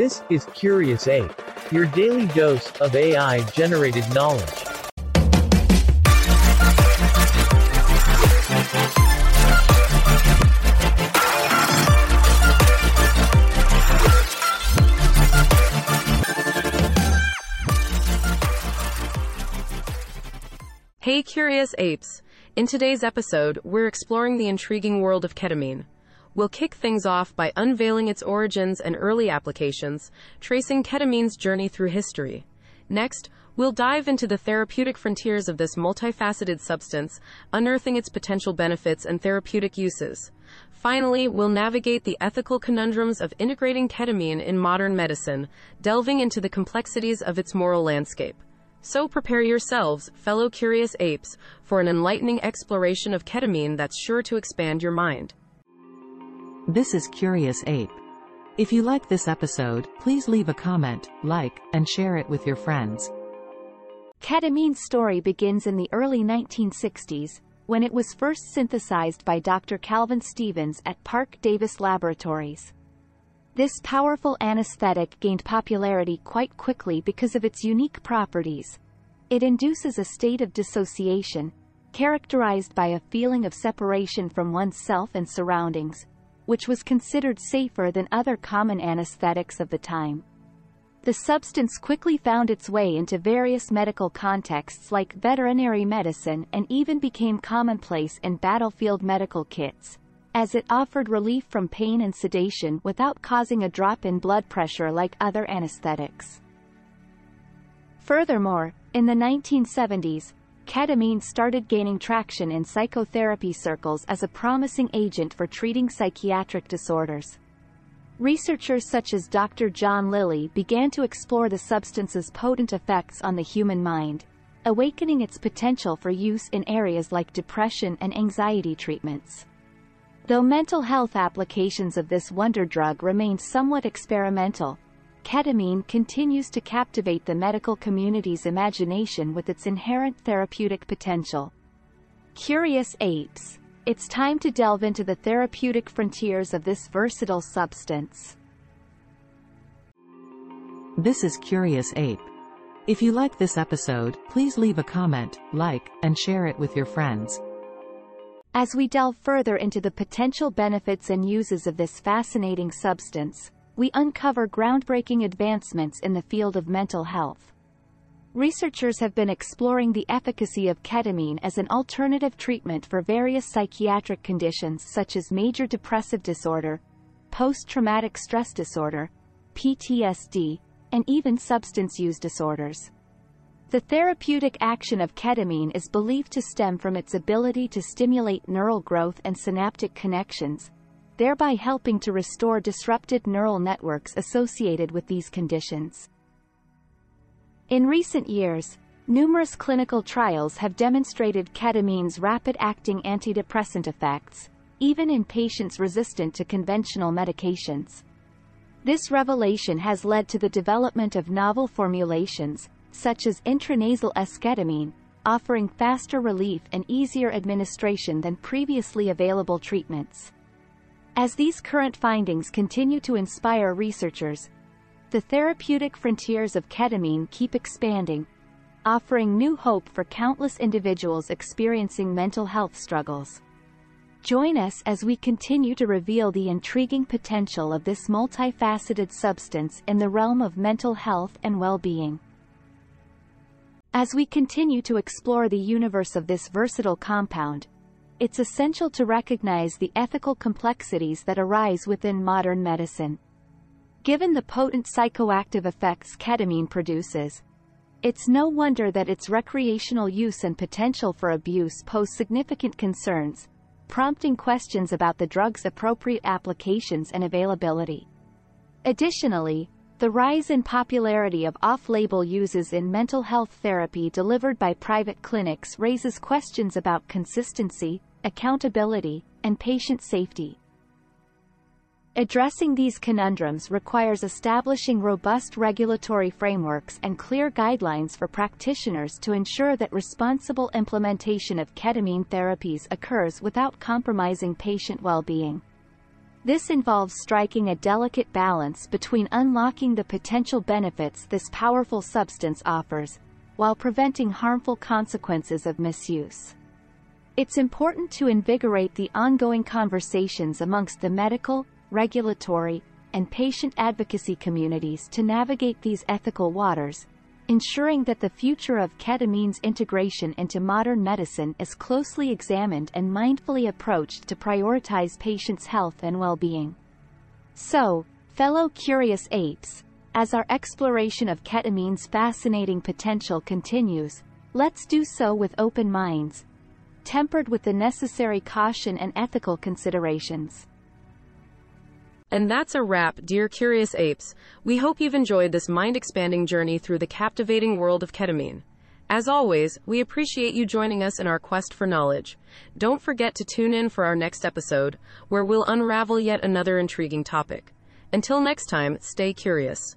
This is Curious Ape, your daily dose of AI generated knowledge. Hey curious apes! In today's episode, we're exploring the intriguing world of ketamine. We'll kick things off by unveiling its origins and early applications, tracing ketamine's journey through history. Next, we'll dive into the therapeutic frontiers of this multifaceted substance, unearthing its potential benefits and therapeutic uses. Finally, we'll navigate the ethical conundrums of integrating ketamine in modern medicine, delving into the complexities of its moral landscape. So prepare yourselves, fellow curious apes, for an enlightening exploration of ketamine that's sure to expand your mind. This is Curious Ape. If you like this episode, please leave a comment, like, and share it with your friends. Ketamine's story begins in the early 1960s, when it was first synthesized by Dr. Calvin Stevens at Parke-Davis Laboratories. This powerful anesthetic gained popularity quite quickly because of its unique properties. It induces a state of dissociation, characterized by a feeling of separation from oneself and surroundings, which was considered safer than other common anesthetics of the time. The substance quickly found its way into various medical contexts like veterinary medicine and even became commonplace in battlefield medical kits, as it offered relief from pain and sedation without causing a drop in blood pressure like other anesthetics. Furthermore, in the 1970s, ketamine started gaining traction in psychotherapy circles as a promising agent for treating psychiatric disorders. Researchers such as Dr. John Lilly began to explore the substance's potent effects on the human mind, awakening its potential for use in areas like depression and anxiety treatments. Though mental health applications of this wonder drug remain somewhat experimental, ketamine continues to captivate the medical community's imagination with its inherent therapeutic potential. Curious apes, it's time to delve into the therapeutic frontiers of this versatile substance. This is Curious Ape. If you like this episode, please leave a comment, like, and share it with your friends. As we delve further into the potential benefits and uses of this fascinating substance, we uncover groundbreaking advancements in the field of mental health. Researchers have been exploring the efficacy of ketamine as an alternative treatment for various psychiatric conditions such as major depressive disorder, post-traumatic stress disorder, PTSD, and even substance use disorders. The therapeutic action of ketamine is believed to stem from its ability to stimulate neural growth and synaptic connections, thereby helping to restore disrupted neural networks associated with these conditions. In recent years, numerous clinical trials have demonstrated ketamine's rapid-acting antidepressant effects, even in patients resistant to conventional medications. This revelation has led to the development of novel formulations, such as intranasal esketamine, offering faster relief and easier administration than previously available treatments. As these current findings continue to inspire researchers, the therapeutic frontiers of ketamine keep expanding, offering new hope for countless individuals experiencing mental health struggles. Join us as we continue to reveal the intriguing potential of this multifaceted substance in the realm of mental health and well-being. As we continue to explore the universe of this versatile compound, it's essential to recognize the ethical complexities that arise within modern medicine. Given the potent psychoactive effects ketamine produces, it's no wonder that its recreational use and potential for abuse pose significant concerns, prompting questions about the drug's appropriate applications and availability. Additionally, the rise in popularity of off-label uses in mental health therapy delivered by private clinics raises questions about consistency, accountability, and patient safety. Addressing these conundrums requires establishing robust regulatory frameworks and clear guidelines for practitioners to ensure that responsible implementation of ketamine therapies occurs without compromising patient well-being. This involves striking a delicate balance between unlocking the potential benefits this powerful substance offers, while preventing harmful consequences of misuse. It's important to invigorate the ongoing conversations amongst the medical, regulatory, and patient advocacy communities to navigate these ethical waters, ensuring that the future of ketamine's integration into modern medicine is closely examined and mindfully approached to prioritize patients' health and well-being. So, fellow curious apes, as our exploration of ketamine's fascinating potential continues, let's do so with open minds, tempered with the necessary caution and ethical considerations. And that's a wrap, dear curious apes. We hope you've enjoyed this mind expanding journey through the captivating world of ketamine. As always, we appreciate you joining us in our quest for knowledge. Don't forget to tune in for our next episode, where we'll unravel yet another intriguing topic. Until next time, stay curious.